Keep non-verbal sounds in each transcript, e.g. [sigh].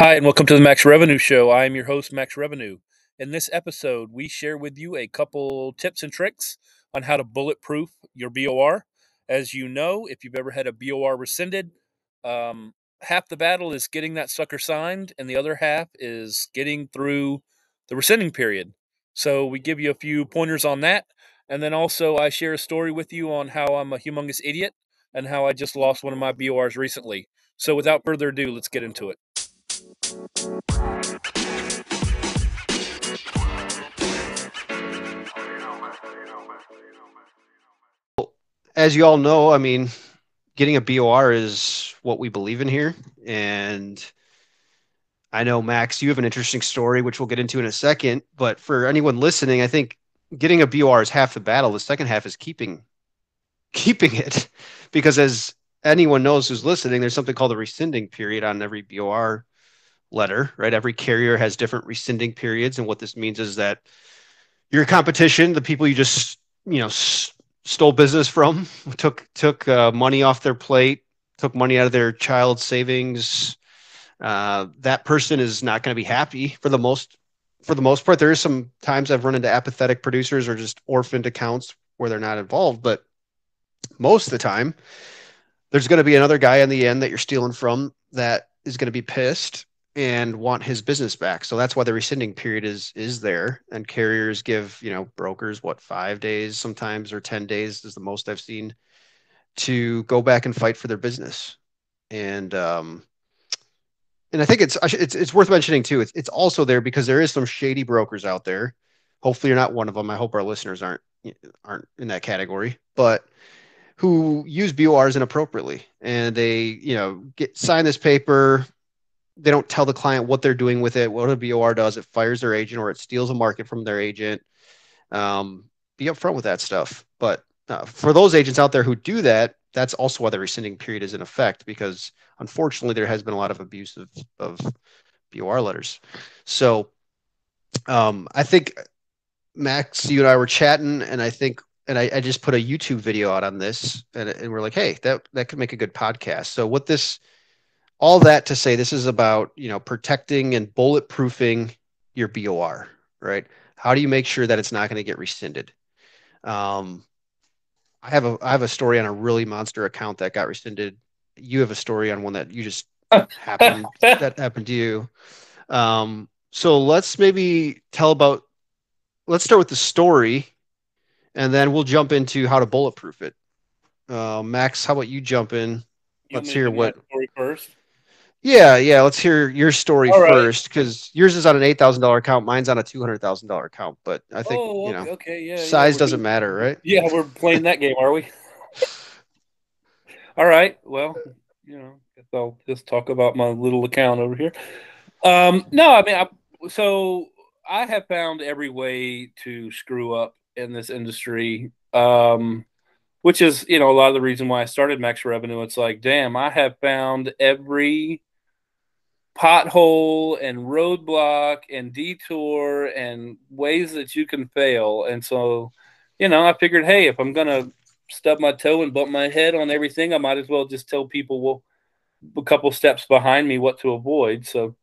Hi, and welcome to the Max Revenue Show. I am your host, Max Revenue. In this episode, we share with you a couple tips and tricks on how to bulletproof your BOR. As you know, if you've ever had a BOR rescinded, um, half the battle is getting that sucker signed, and the other half is getting through the rescinding period. So, we give you a few pointers on that. And then also, I share a story with you on how I'm a humongous idiot and how I just lost one of my BORs recently. So, without further ado, let's get into it. As you all know, I mean, getting a BOR is what we believe in here. And I know, Max, you have an interesting story, which we'll get into in a second. But for anyone listening, I think getting a BOR is half the battle. The second half is keeping keeping it. [laughs] Because as anyone knows who's listening, there's something called the rescinding period on every BOR letter, right? Every carrier has different rescinding periods. And what this means is that your competition, the people you just, you know, s- stole business from, [laughs] took, took uh, money off their plate, took money out of their child savings. Uh, that person is not going to be happy for the most, for the most part. There is some times I've run into apathetic producers or just orphaned accounts where they're not involved, but most of the time, there's going to be another guy in the end that you're stealing from that is going to be pissed and want his business back. So that's why the rescinding period is is there. And carriers give, you know, brokers what five days sometimes or 10 days is the most I've seen to go back and fight for their business. And um and I think it's it's it's worth mentioning too. It's it's also there because there is some shady brokers out there. Hopefully you're not one of them. I hope our listeners aren't aren't in that category. But who use BORs inappropriately and they, you know, get sign this paper, they don't tell the client what they're doing with it. What a BOR does, it fires their agent or it steals a market from their agent. Um, be upfront with that stuff. But uh, for those agents out there who do that, that's also why the rescinding period is in effect because unfortunately there has been a lot of abuse of, of BOR letters. So um, I think Max, you and I were chatting, and I think, and I, I just put a YouTube video out on this, and, and we're like, hey, that that could make a good podcast. So what this all that to say this is about you know protecting and bulletproofing your bor right? How do you make sure that it's not going to get rescinded? Um, i have a i have a story on a really monster account that got rescinded. You have a story on one that you just happened [laughs] that happened to you. Um, so let's maybe tell about let's start with the story and then we'll jump into how to bulletproof it. Uh, max how about you jump in? You let's want me to hear what story first. Yeah, yeah. Let's hear your story All right. first because yours is on an eight thousand dollar account. Mine's on a two hundred thousand dollar account. But I think oh, you know okay, yeah. yeah, size we're doesn't doing- matter, right? [laughs] Yeah, we're playing that game, are we? All right. Well, you know, guess I'll just talk about my little account over here. Um, no, I mean, I, so I have found every way to screw up in this industry. Um, which is, you know, a lot of the reason why I started Max Revenue. It's like, damn, I have found every pothole and roadblock and detour and ways that you can fail. And so, you know, I figured, hey, if I'm gonna stub my toe and bump my head on everything, I might as well just tell people well a couple steps behind me what to avoid. So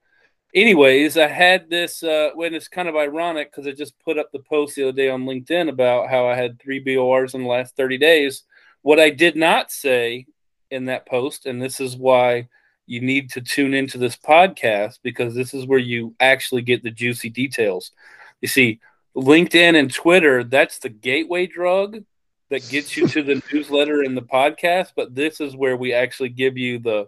anyways, I had this uh when it's kind of ironic because I just put up the post the other day on LinkedIn about how I had three BORs in the last 30 days. What I did not say in that post, and this is why you need to tune into this podcast because this is where you actually get the juicy details. You see, LinkedIn and Twitter, that's the gateway drug that gets you to the [laughs] newsletter and the podcast, but this is where we actually give you the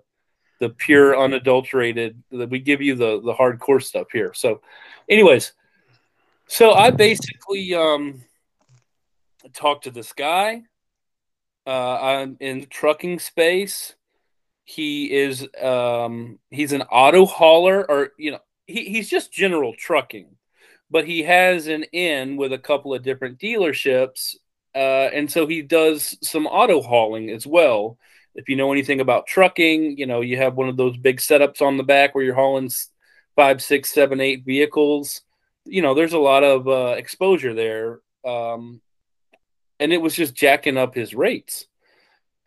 the pure unadulterated that we give you the the hardcore stuff here. So anyways, so I basically um talked to this guy uh I'm in the trucking space he is um he's an auto hauler or you know he, he's just general trucking but he has an in with a couple of different dealerships uh and so he does some auto hauling as well. If you know anything about trucking you know you have one of those big setups on the back where you're hauling five six seven eight vehicles. You know there's a lot of uh, exposure there um and it was just jacking up his rates.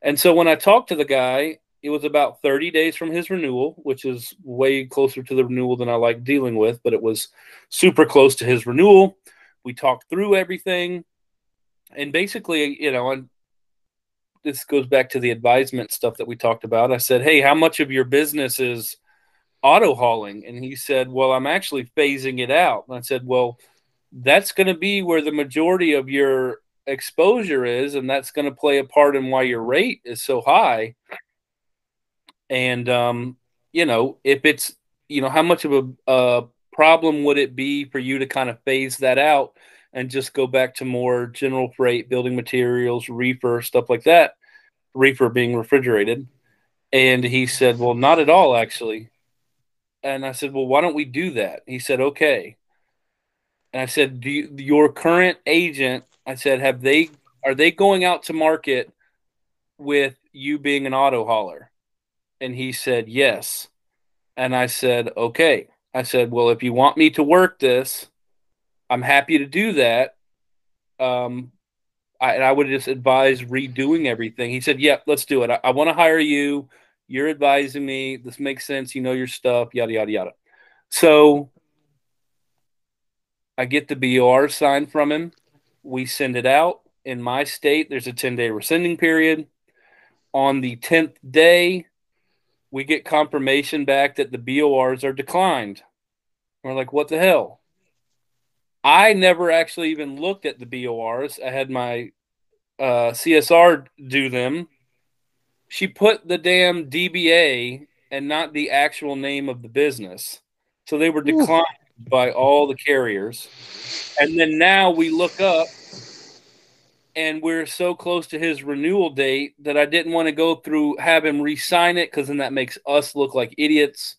And so when I talked to the guy, it was about 30 days from his renewal, which is way closer to the renewal than I like dealing with, but it was super close to his renewal. We talked through everything. And basically, you know, and this goes back to the advisement stuff that we talked about. I said, Hey, how much of your business is auto hauling? And he said, Well, I'm actually phasing it out. And I said, Well, that's going to be where the majority of your exposure is, and that's going to play a part in why your rate is so high. And um, you know, if it's you know, how much of a, a problem would it be for you to kind of phase that out and just go back to more general freight, building materials, reefer, stuff like that? Reefer being refrigerated. And he said, Well, not at all, actually. And I said, Well, why don't we do that? He said, Okay. And I said, Do you, your current agent I said, have they are they going out to market with you being an auto hauler? And he said, yes. And I said, okay. I said, well, if you want me to work this, I'm happy to do that. Um, I, and I would just advise redoing everything. He said, yeah, let's do it. I, I want to hire you. You're advising me. This makes sense. You know your stuff, yada, yada, yada. So I get the BOR signed from him we send it out. In my state, there's a 10 day rescinding period. On the 10th day, we get confirmation back that the BORs are declined. We're like, what the hell? I never actually even looked at the BORs. I had my uh, CSR do them. She put the damn DBA and not the actual name of the business. So they were declined Ooh. by all the carriers. And then now we look up and we're so close to his renewal date that I didn't want to go through have him re-sign it because then that makes us look like idiots.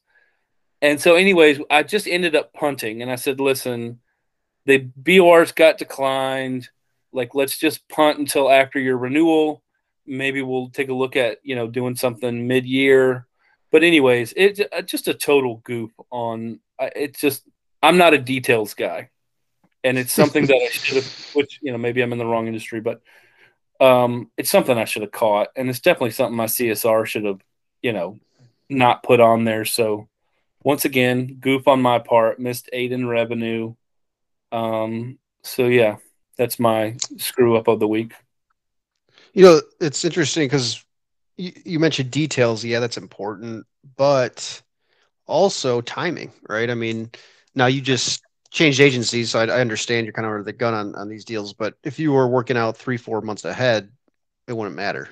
And so, anyways, I just ended up punting, and I said, "Listen, the BORs got declined. Like, let's just punt until after your renewal. Maybe we'll take a look at you know doing something mid-year." But anyways, it's uh, just a total goof on. It's just I'm not a details guy and it's something that I [laughs] should have. Which you know, maybe I'm in the wrong industry, but um, it's something I should have caught, and it's definitely something my CSR should have, you know, not put on there. So once again, goof on my part, missed eight in revenue. Um, so yeah, that's my screw up of the week. You know, it's interesting because you, you mentioned details. Yeah, that's important, but also timing, right? I mean, now you just changed agencies, so I, I, understand you're kind of under the gun on, on these deals. But if you were working out three, four months ahead, it wouldn't matter.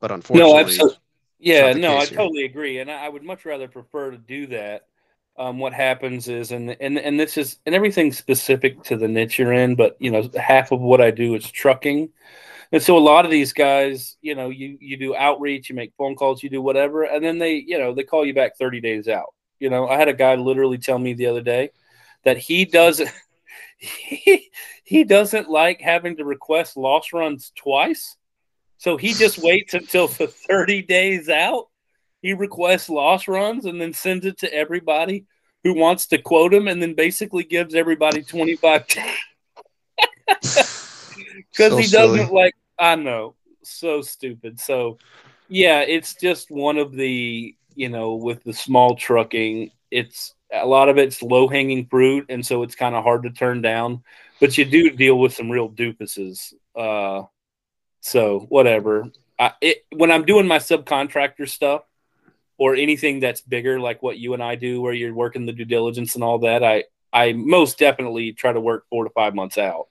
But unfortunately, no, absolutely. Yeah, no, I here. totally agree, and I, I, would much rather prefer to do that. Um, what happens is, and and and this is, and everything's specific to the niche you're in, but you know, half of what I do is trucking. And so a lot of these guys, you know, you you do outreach, you make phone calls, you do whatever, and then they, you know, they call you back 30 days out. You know, I had a guy literally tell me the other day, that he doesn't [laughs] he, he doesn't like having to request loss runs twice. So he just [laughs] waits until the 30 days out. He requests loss runs and then sends it to everybody who wants to quote him and then basically gives everybody 25 [laughs] because so he doesn't silly. like I know so stupid. So yeah, it's just one of the you know with the small trucking, it's a lot of it's low hanging fruit, and so it's kind of hard to turn down. But you do deal with some real doofuses. Uh, so whatever. I, it, when I'm doing my subcontractor stuff or anything that's bigger, like what you and I do, where you're working the due diligence and all that, I I most definitely try to work four to five months out.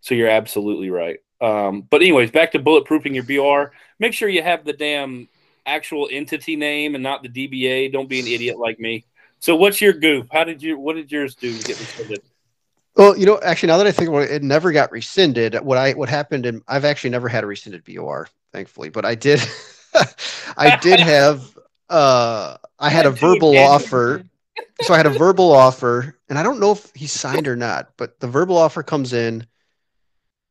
So you're absolutely right. Um, but anyways, back to bulletproofing your BR. Make sure you have the damn actual entity name and not the DBA. Don't be an idiot like me. So what's your goof? How did you? What did yours do to get rescinded? Well, you know, actually, now that I think about it, it never got rescinded. What I what happened, and I've actually never had a rescinded BOR, thankfully, but I did. [laughs] I did [laughs] have. uh I had a verbal offer. so I had a verbal offer, and I don't know if he signed or not, but the verbal offer comes in,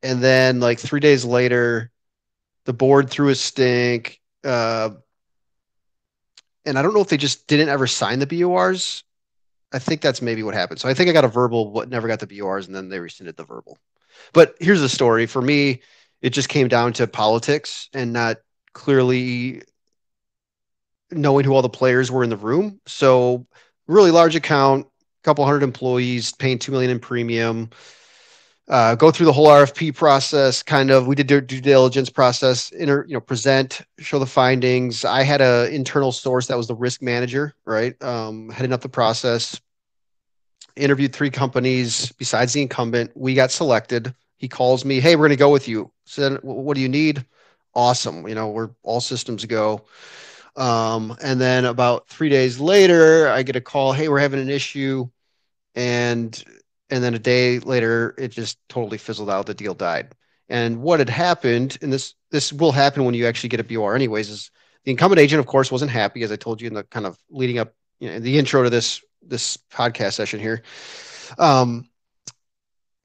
and then like three days later, the board threw a stink. Uh, and I don't know if they just didn't ever sign the BORs. I think that's maybe what happened. So I think I got a verbal, but never got the BORs, and then they rescinded the verbal. But here's the story. For me, it just came down to politics and not clearly knowing who all the players were in the room. So really large account, couple hundred employees, paying two million in premium. Uh, go through the whole RFP process. Kind of, we did due, due diligence process. Inter, you know, present, show the findings. I had a internal source that was the risk manager, right, um, heading up the process. Interviewed three companies besides the incumbent. We got selected. He calls me, "Hey, we're going to go with you." Said, "What do you need?" Awesome. You know, we're all systems go. Um, and then about three days later, I get a call, hey, we're having an issue. And and then a day later, it just totally fizzled out. The deal died. And what had happened, and this this will happen when you actually get a BOR anyways, is the incumbent agent, of course, wasn't happy, as I told you in the kind of leading up, you know, the intro to this this podcast session here. Um,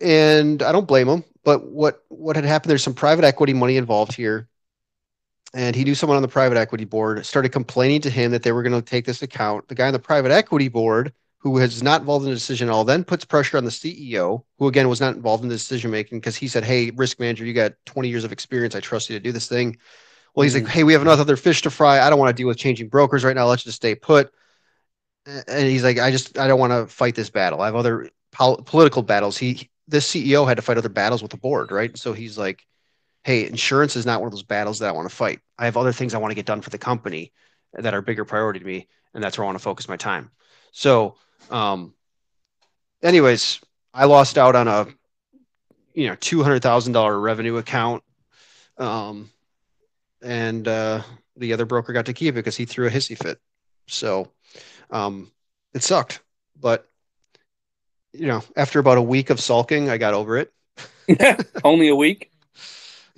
and I don't blame him. But what what had happened? There's some private equity money involved here and he knew someone on the private equity board started complaining to him that they were going to take this account the guy on the private equity board who was not involved in the decision at all then puts pressure on the ceo who again was not involved in the decision making because he said hey risk manager you got 20 years of experience. I trust you to do this thing. Well he's mm-hmm. like hey we have enough other fish to fry. I don't want to deal with changing brokers right now. Let's just stay put. And he's like i just i don't want to fight this battle. I have other pol- political battles. He this ceo had to fight other battles with the board right? So he's like hey, insurance is not one of those battles that I want to fight. I have other things I want to get done for the company that are bigger priority to me, and that's where I want to focus my time. So, um, anyways, I lost out on a you know two hundred thousand dollar revenue account, um, and uh, the other broker got to keep it because he threw a hissy fit. So, um, it sucked, but you know, after about a week of sulking, I got over it. [laughs] Only a week.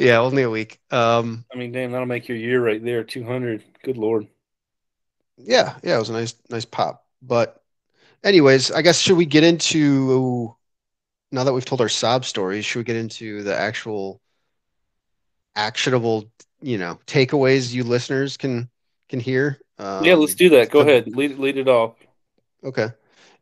Yeah, only a week. Um, I mean, damn, that'll make your year right there. Two hundred. Good lord. Yeah, yeah, it was a nice, nice pop. But, anyways, I guess should we get into now that we've told our sob stories? Should we get into the actual actionable, you know, takeaways you listeners can can hear? Um, yeah, let's do that. Go ahead, lead lead it off. Okay.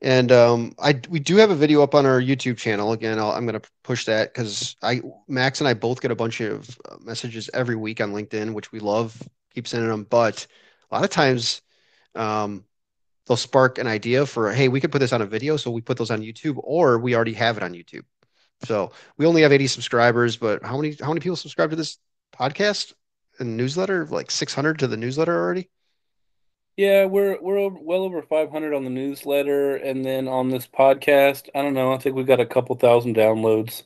And um, I we do have a video up on our YouTube channel. Again, i am going to push that because I Max and I both get a bunch of uh, messages every week on LinkedIn, which we love. Keep sending them, but a lot of times um, they'll spark an idea for hey, we could put this on a video, so we put those on YouTube, or we already have it on YouTube. So we only have 80 subscribers, but how many how many people subscribe to this podcast and newsletter? Like 600 to the newsletter already. Yeah, we're we're well over 500 on the newsletter, and then on this podcast, I don't know. I think we've got a couple thousand downloads.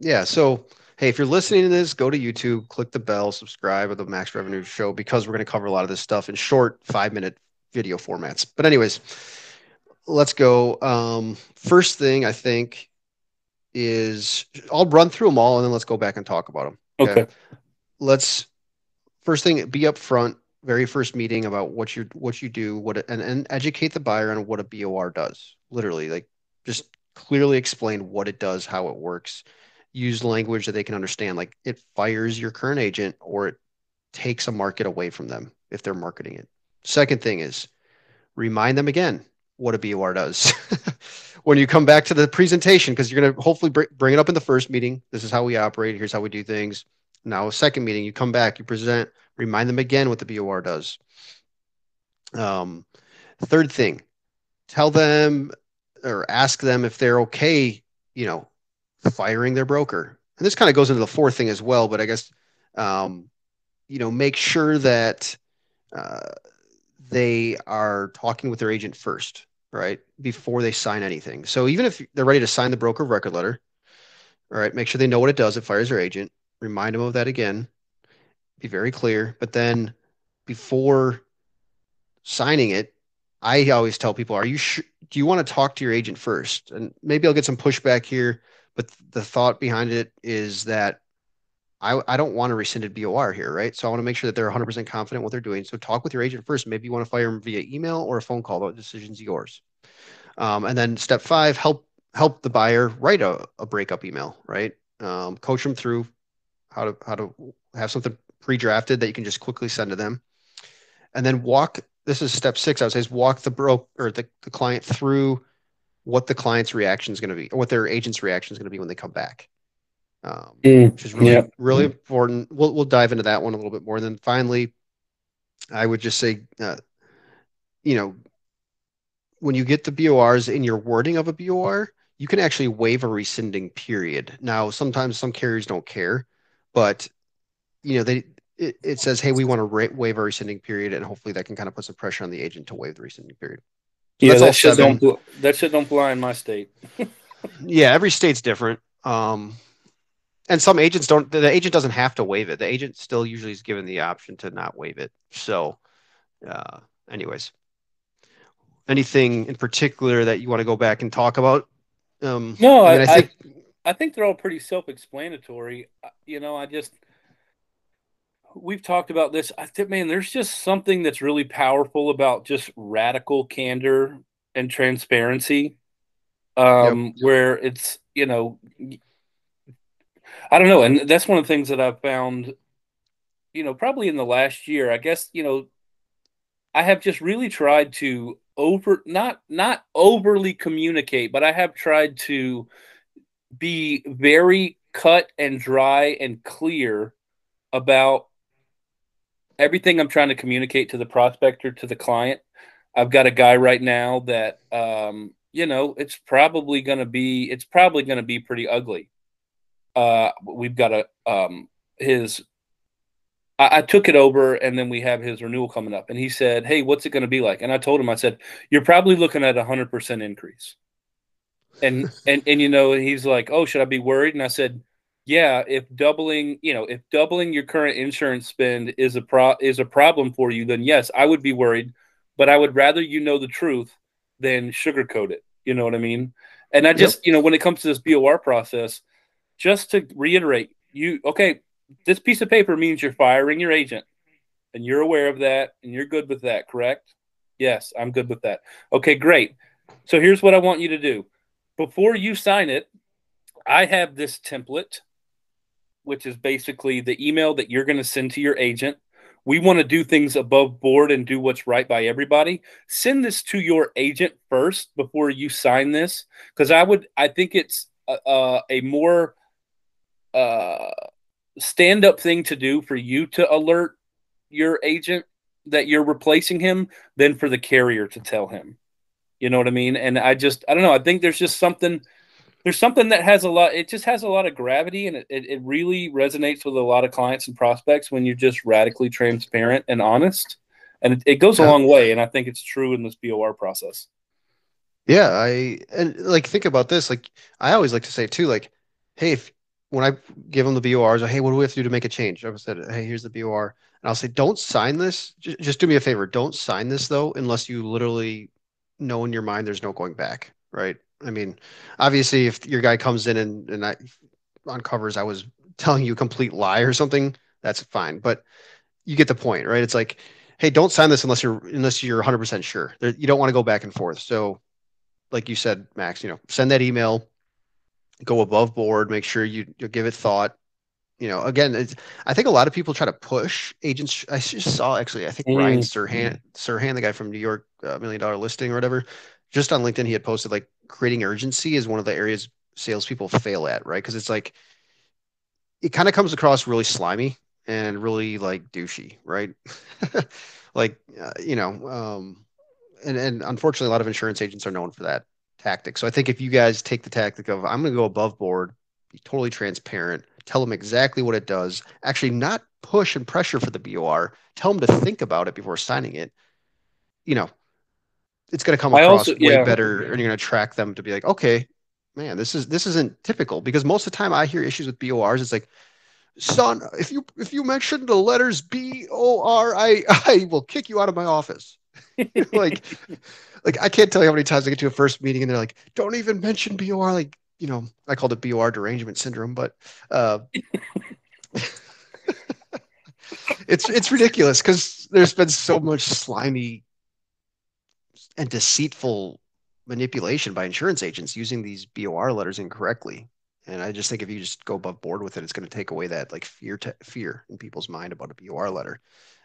Yeah. So hey, if you're listening to this, go to YouTube, click the bell, subscribe to the Max Revenue Show because we're going to cover a lot of this stuff in short five minute video formats. But anyways, let's go. Um, first thing I think is I'll run through them all and then let's go back and talk about them. Okay. okay. Let's first thing be upfront very first meeting about what you what you do, what and, and educate the buyer on what a BOR does. Literally, like just clearly explain what it does, how it works. Use language that they can understand. Like it fires your current agent or it takes a market away from them if they're marketing it. Second thing is remind them again what a BOR does. [laughs] when you come back to the presentation, because you're going to hopefully bring it up in the first meeting. This is how we operate. Here's how we do things. Now, second meeting, you come back, you present, remind them again what the BOR does. Um, third thing, tell them or ask them if they're okay, you know, firing their broker. And this kind of goes into the fourth thing as well, but I guess, um, you know, make sure that uh, they are talking with their agent first, right? Before they sign anything. So even if they're ready to sign the broker record letter, all right, make sure they know what it does. It fires their agent remind them of that again, be very clear. But then before signing it, I always tell people, are you sure? Do you want to talk to your agent first? And maybe I'll get some pushback here, but the thought behind it is that I, I don't want a rescinded BOR here, right? So I want to make sure that they're 100% confident what they're doing. So talk with your agent first. Maybe you want to fire them via email or a phone call. The decision's yours. Um, and then step five, help help the buyer write a, a breakup email, right? Um, coach them through how to how to have something pre-drafted that you can just quickly send to them and then walk this is step six i would say is walk the broke or the, the client through what the client's reaction is going to be or what their agent's reaction is going to be when they come back um, mm, which is really, yeah. really important we'll, we'll dive into that one a little bit more and then finally I would just say, uh, you know, when you get the BORs in your wording of a BOR, you can actually waive a rescinding period. Now, sometimes some carriers don't care, but you know, they it, it says, hey, we want to ra- waive a rescinding period, and hopefully that can kind of put some pressure on the agent to waive the rescinding period. So yeah, that shit, don't, that shit don't fly in my state. [laughs] yeah, every state's different. Um, and some agents don't, the agent doesn't have to waive it. The agent still usually is given the option to not waive it. So, uh, anyways, anything in particular that you want to go back and talk about? Um, no, I, I, I, think, I think they're all pretty self explanatory. You know, I just, we've talked about this. I think, man, there's just something that's really powerful about just radical candor and transparency. Um, yep. where it's, you know, I don't know. And that's one of the things that I've found, you know, probably in the last year, I guess, you know, I have just really tried to over not not overly communicate, but I have tried to be very cut and dry and clear about everything I'm trying to communicate to the prospector to the client. I've got a guy right now that um, you know it's probably going to be it's probably going to be pretty ugly. Uh, we've got a um, his. I, I took it over, and then we have his renewal coming up, and he said, "Hey, what's it going to be like?" And I told him, I said, "You're probably looking at a hundred percent increase." And [laughs] and and you know, he's like, "Oh, should I be worried?" And I said, yeah, if doubling, you know, if doubling your current insurance spend is a pro is a problem for you, then yes, I would be worried. But I would rather you know the truth than sugarcoat it. You know what I mean? And I just, yep. you know, when it comes to this BOR process, just to reiterate, you okay, this piece of paper means you're firing your agent and you're aware of that and you're good with that, correct? Yes, I'm good with that. Okay, great. So here's what I want you to do. Before you sign it, I have this template which is basically the email that you're going to send to your agent. We want to do things above board and do what's right by everybody. Send this to your agent first before you sign this, because I would, I think it's a, a more uh, stand up thing to do for you to alert your agent that you're replacing him than for the carrier to tell him. You know what I mean? And I just, I don't know. I think there's just something there's something that has a lot it just has a lot of gravity and it, it, really resonates with a lot of clients and prospects when you're just radically transparent and honest and it, it goes a long way and i think it's true in this bor process yeah i and like think about this like i always like to say too like hey if when i give them the bors hey what do we have to do to make a change i said hey here's the bor and i'll say don't sign this just, just do me a favor don't sign this though unless you literally know in your mind there's no going back right I mean, obviously, if your guy comes in and, and I, uncovers I was telling you a complete lie or something, that's fine. But you get the point, right? It's like, hey, don't sign this unless you're unless you're 100 percent sure. You don't want to go back and forth. So, like you said, Max, you know, send that email, go above board, make sure you, you give it thought. You know, again, I think a lot of people try to push agents. I just saw actually, I think mm. Ryan Serhant, Serhant, the guy from New York uh, Million Dollar Listing or whatever, just on LinkedIn, he had posted like creating urgency is one of the areas salespeople fail at, right? Because it's like it kind of comes across really slimy and really like douchey, right? [laughs] like uh, you know, um, and and unfortunately, a lot of insurance agents are known for that tactic. So I think if you guys take the tactic of I'm going to go above board, be totally transparent, tell them exactly what it does, actually not push and pressure for the BOR, tell them to think about it before signing it. You know, it's going to come across also, way yeah. better, and you're going to track them to be like, okay, man, this is this isn't typical because most of the time I hear issues with BORs. It's like, son, if you if you mention the letters B O R, I [laughs] I will kick you out of my office. [laughs] like, like I can't tell you how many times I get to a first meeting and they're like, don't even mention BOR. Like, you know, I called it BOR derangement syndrome, but uh, [laughs] it's it's ridiculous because there's been so much slimy and deceitful manipulation by insurance agents using these BOR letters incorrectly. And I just think if you just go above board with it, it's going to take away that like fear to fear in people's mind about a BOR letter.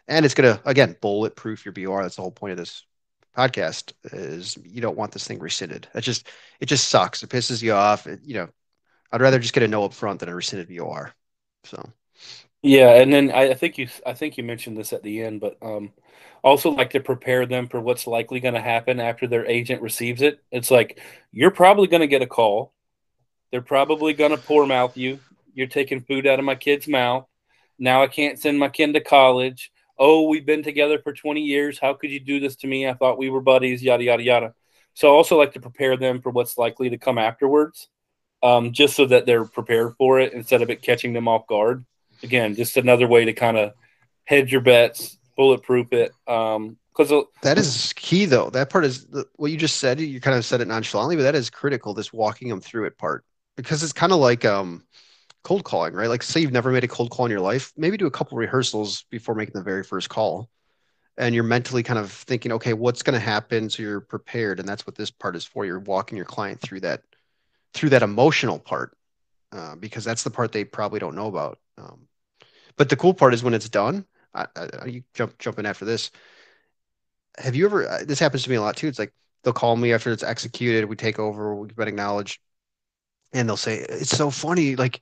And it's going to, again, bulletproof your BOR. That's the whole point of this podcast is you don't want this thing rescinded. It just, it just sucks. It pisses you off. It, you know, I'd rather just get a no up front than a rescinded BOR. So Yeah, and then I, I think you I think you mentioned this at the end, but um, also like to prepare them for what's likely going to happen after their agent receives it. It's like you're probably going to get a call. They're probably going to poor mouth you. You're taking food out of my kid's mouth. Now I can't send my kid to college. Oh, we've been together for 20 years. How could you do this to me? I thought we were buddies. Yada yada yada. So I also like to prepare them for what's likely to come afterwards, um, just so that they're prepared for it instead of it catching them off guard again, just another way to kind of hedge your bets, bulletproof it. Um, because that is key though. That part is the, what you just said. You kind of said it nonchalantly, but that is critical. This walking them through it part, because it's kind of like um, cold calling, right? Like say you've never made a cold call in your life, maybe do a couple rehearsals before making the very first call. And you're mentally kind of thinking, okay, what's going to happen? So you're prepared. And that's what this part is for. You're walking your client through that, through that emotional part, uh, because that's the part they probably don't know about. Um, but the cool part is when it's done. I, I, you jump jump in after this. Have you ever? Uh, this happens to me a lot too. It's like they'll call me after it's executed. We take over. We've been acknowledged, and they'll say it's so funny. Like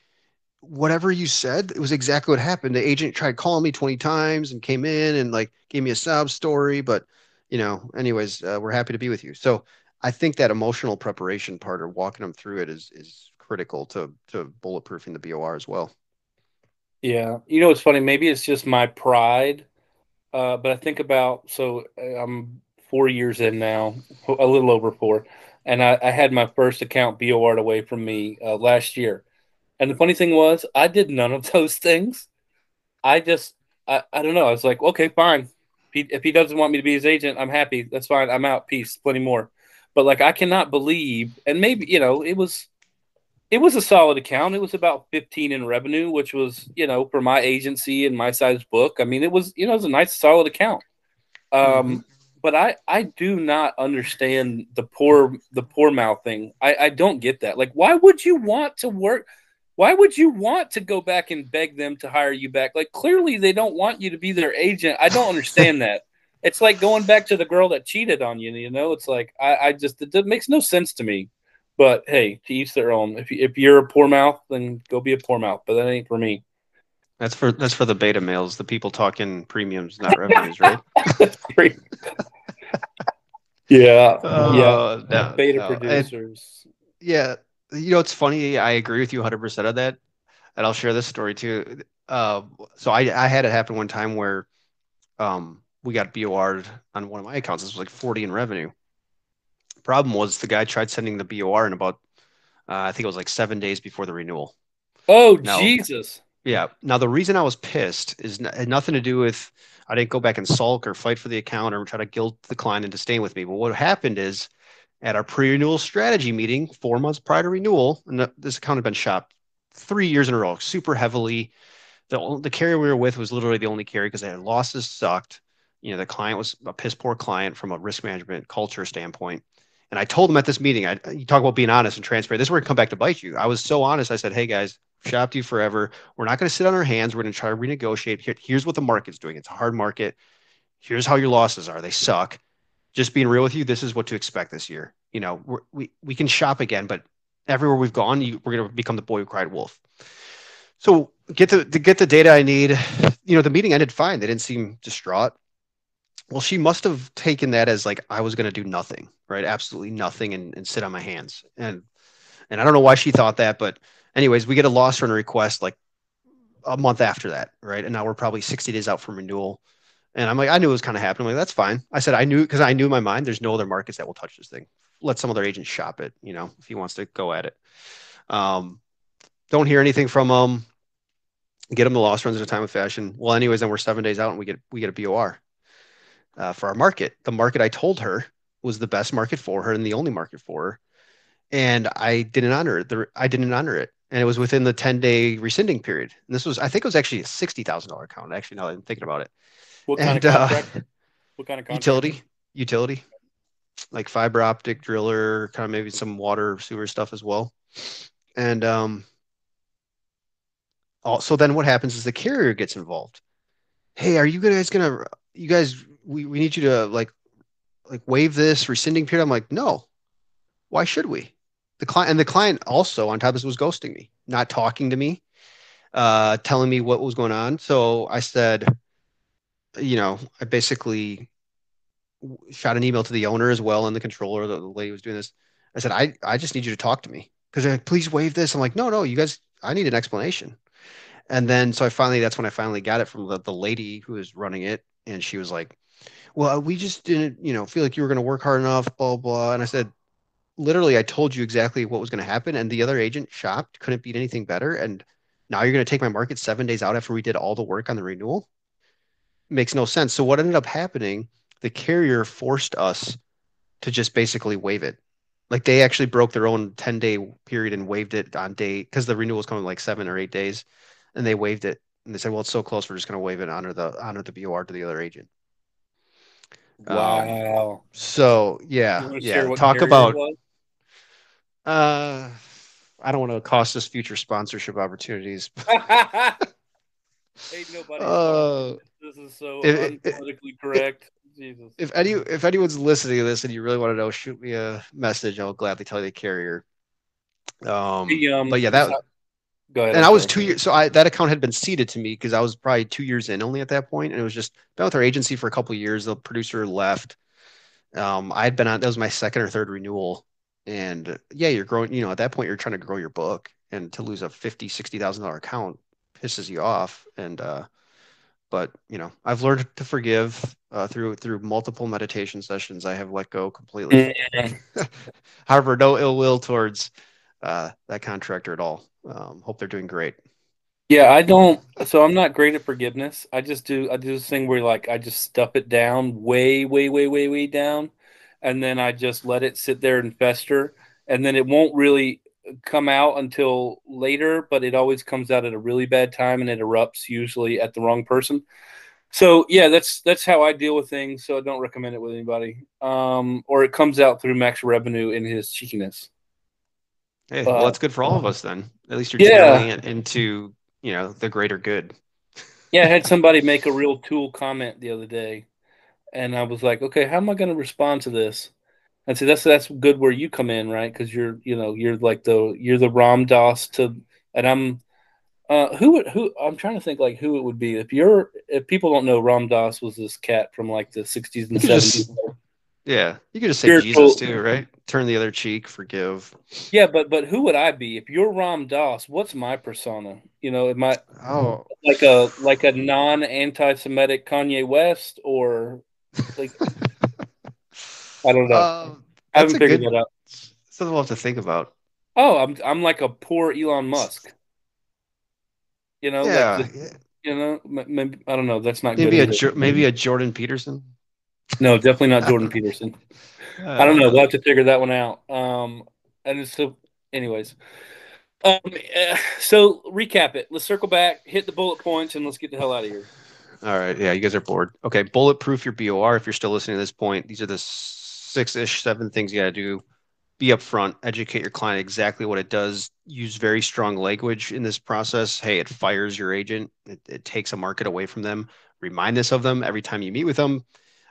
whatever you said, it was exactly what happened. The agent tried calling me 20 times and came in and like gave me a sob story. But, you know, anyways, uh, we're happy to be with you. So I think that emotional preparation part or walking them through it is, is critical to, to bulletproofing the BOR as well. Yeah. You know, it's funny. Maybe it's just my pride. Uh, but I think about, so uh, I'm four years in now, a little over four. And I, I had my first account BOR away from me uh, last year. And the funny thing was, I did none of [laughs] those things. I just, I, I don't know. I was like, okay, fine. If he, if he doesn't want me to be his agent, I'm happy. That's fine. I'm out. Peace. Plenty more. But like, I cannot believe, and maybe, you know, it was, it was a solid account. It was about 15 in revenue, which was, you know, for my agency and my size book. I mean, it was, you know, it was a nice solid account. Um, mm-hmm. but I, I do not understand the poor, the poor mouth thing. I, I don't get that. Like, why would you want to work? Why would you want to go back and beg them to hire you back? Like clearly they don't want you to be their agent. I don't understand that. It's like going back to the girl that cheated on you. You know, it's like I, I just it, it, makes no sense to me. But hey, to each their own. If you, if you're a poor mouth, then go be a poor mouth. But that ain't for me. That's for that's for the beta males, the people talking premiums, not revenues, right? [laughs] yeah, uh, yeah. No, beta no. producers. And, yeah, you know, it's funny. I agree with you 100% of that. And I'll share this story too. Uh, so I, I had it happen one time where um, we got BOR'd on one of my accounts. This was like 40 in revenue. Problem was the guy tried sending the BOR in about, uh, I think it was like seven days before the renewal. Oh, now, Jesus. Yeah. Now, the reason I was pissed is n- had nothing to do with I didn't go back and sulk or fight for the account or try to guilt the client into staying with me. But what happened is at our pre-renewal strategy meeting four months prior to renewal, and this account had been shopped three years in a row, super heavily. The, the carrier we were with was literally the only carrier because their losses sucked. You know, the client was a piss poor client from a risk management culture standpoint. And I told them at this meeting, I, you talk about being honest and transparent. This is where it come back to bite you. I was so honest. I said, hey guys, shopped you forever. We're not going to sit on our hands. We're going to try to renegotiate. Here, here's what the market's doing. It's a hard market. Here's how your losses are. They suck just being real with you, this is what to expect this year. You know, we we can shop again, but everywhere we've gone, you, we're going to become the boy who cried wolf. So get the to get the data I need. You know, the meeting ended fine. They didn't seem distraught. Well, she must have taken that as like I was going to do nothing, right? Absolutely nothing, and, and sit on my hands. And and I don't know why she thought that, but anyways, we get a loss run request like a month after that, right? And now we're probably 60 days out from renewal. And I'm like, I knew it was kind of happening. I'm like, that's fine. I said, I knew because I knew in my mind there's no other markets that will touch this thing. Let some other agent shop it, you know, if he wants to go at it. Um, don't hear anything from them. Get them the loss runs in a time of fashion. Well, anyways, then we're seven days out and we get we get a BOR uh, for our market. The market I told her was the best market for her and the only market for her, and I didn't honor it. The, I didn't honor it, and it was within the ten day rescinding period. And this was, I think, it was actually a sixty thousand dollar account. Actually, now I'm thinking about it, what kind and, of contract? Uh, what kind of contract? Utility, utility, like fiber optic driller, kind of maybe some water sewer stuff as well. And um, also then what happens is the carrier gets involved. Hey, are you guys gonna? You guys, we, we need you to like like waive this rescinding period. I'm like, no. Why should we? The client and the client also on top of this was ghosting me, not talking to me uh, telling me what was going on. So I said, you know, I basically shot an email to the owner as well and the controller, the, the lady was doing this. I said, I, I just need you to talk to me because like, please waive this. I'm like, no, no, you guys, I need an explanation. And then, so I finally, that's when I finally got it from the, the lady who was running it. And she was like, well, we just didn't, you know, feel like you were going to work hard enough, blah, blah. And I said, literally, I told you exactly what was going to happen. And the other agent shopped, couldn't beat anything better. And now you're going to take my market seven days out after we did all the work on the renewal. Makes no sense. So what ended up happening, the carrier forced us to just basically waive it. Like they actually broke their own 10 day period and waived it on day because the renewal was coming like seven or eight days and they waived it. And they said, well, it's so close. We're just going to waive it, honor the, honor the BOR to the other agent. Wow. Um, so yeah, yeah. Talk about, uh, I don't want to cost us future sponsorship opportunities. [laughs] Ain't nobody. Uh, this is so if, unpolitically correct. Jesus. If any if anyone's listening to this and you really want to know, shoot me a message. I'll gladly tell you the carrier. Um, the, um but yeah, that. Go ahead. And I was two years, so I that account had been ceded to me because I was probably two years in only at that point, and it was just been with our agency for a couple years. The producer left. Um, I had been on that was my second or third renewal, and yeah, you're growing. You know, at that point, you're trying to grow your book, and to lose a fifty, sixty thousand dollar account pisses you off. And uh, but you know, I've learned to forgive uh, through through multiple meditation sessions. I have let go completely. [laughs] However, no ill will towards uh, that contractor at all. Um, hope they're doing great. Yeah, I don't. So I'm not great at forgiveness. I just do. I do this thing where like I just stuff it down way, way, way, way, way down, and then I just let it sit there and fester, and then it won't really come out until later, but it always comes out at a really bad time and it erupts usually at the wrong person. So yeah, that's that's how I deal with things. So I don't recommend it with anybody. Um, or it comes out through max revenue in his cheekiness. Hey, well, uh, that's good for all of us then. At least you're yeah. it into you know the greater good. [laughs] yeah, I had somebody make a real tool comment the other day, and I was like, okay, how am I going to respond to this? And so that's that's good where you come in, right? Because you're you know you're like the you're the Ram Dass to, and I'm uh, who would who I'm trying to think like who it would be if you're if people don't know Ram Dass was this cat from like the 60s and 70s. yeah, you could just say Spiritual, Jesus too, right? Turn the other cheek, forgive. Yeah, but but who would I be if you're Ram Dass? What's my persona? You know, am I oh like a like a non anti-Semitic Kanye West or like [laughs] I don't know. Um, I haven't figured good, that out. Something we'll have to think about. Oh, I'm I'm like a poor Elon Musk. You know, yeah, like the, you know, maybe I don't know. That's not maybe a jo- maybe a Jordan Peterson. No, definitely not Jordan [laughs] Peterson. Uh, I don't know. We'll have to figure that one out. Um, and so, anyways, um, uh, so recap it. Let's circle back, hit the bullet points, and let's get the hell out of here. All right. Yeah, you guys are bored. Okay, bulletproof your BOR. If you're still listening to this point, these are the six ish, seven things you got to do. Be upfront, educate your client exactly what it does. Use very strong language in this process. Hey, it fires your agent, it, it takes a market away from them. Remind this of them every time you meet with them.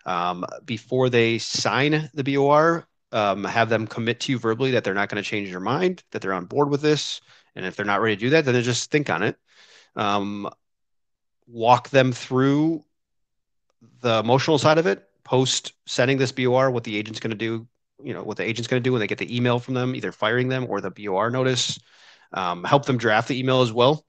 Um, before they sign the BOR, um, have them commit to you verbally that they're not going to change their mind, that they're on board with this. And if they're not ready to do that, then just think on it. Um, walk them through the emotional side of it post sending this BOR, what the agent's going to do, you know, what the agent's going to do when they get the email from them, either firing them or the BOR notice. Um, help them draft the email as well.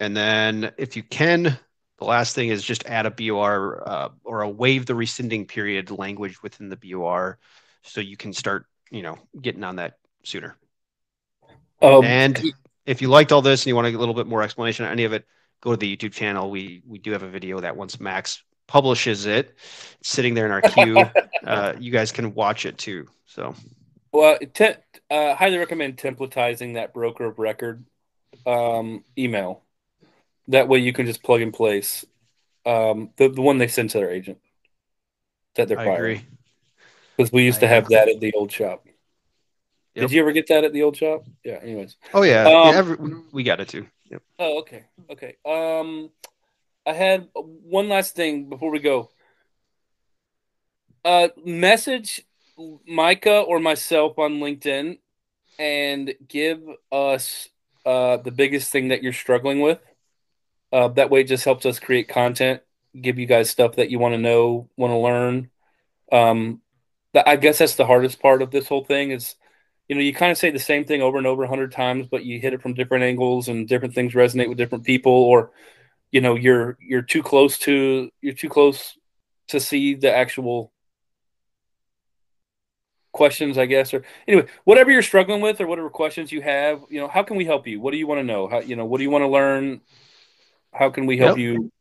And then if you can, the last thing is just add a BOR uh, or a waive the rescinding period language within the BOR so you can start, you know, getting on that sooner. Um, and if you liked all this and you want to get a little bit more explanation on any of it, go to the YouTube channel. We we do have a video that once Max publishes it, it's sitting there in our queue. [laughs] uh, you guys can watch it too. So, well, te- uh, highly recommend templatizing that broker of record um, email. That way, you can just plug and place um, the the one they send to their agent that they're firing. Because we used I to have agree. that at the old shop. Yep. Did you ever get that at the old shop? Yeah. Anyways. Oh yeah. Um, yeah every, we got it too. Yep. Oh okay. Okay. Um, I had one last thing before we go. Uh, message Micah or myself on LinkedIn and give us uh, the biggest thing that you're struggling with Uh, that way, it just helps us create content, give you guys stuff that you want to know, want to learn. Um, I guess that's the hardest part of this whole thing is, you know, you kind of say the same thing over and over a hundred times, but you hit it from different angles and different things resonate with different people, or you know, you're you're too close to you're too close to see the actual questions, I guess, or anyway, whatever you're struggling with or whatever questions you have, you know, how can we help you? What do you want to know? How you know, what do you want to learn? How can we help yep. you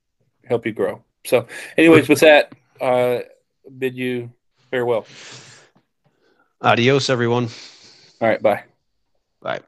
help you grow? So, anyways, with that, uh, bid you farewell. Adios, everyone. All right, bye. Bye.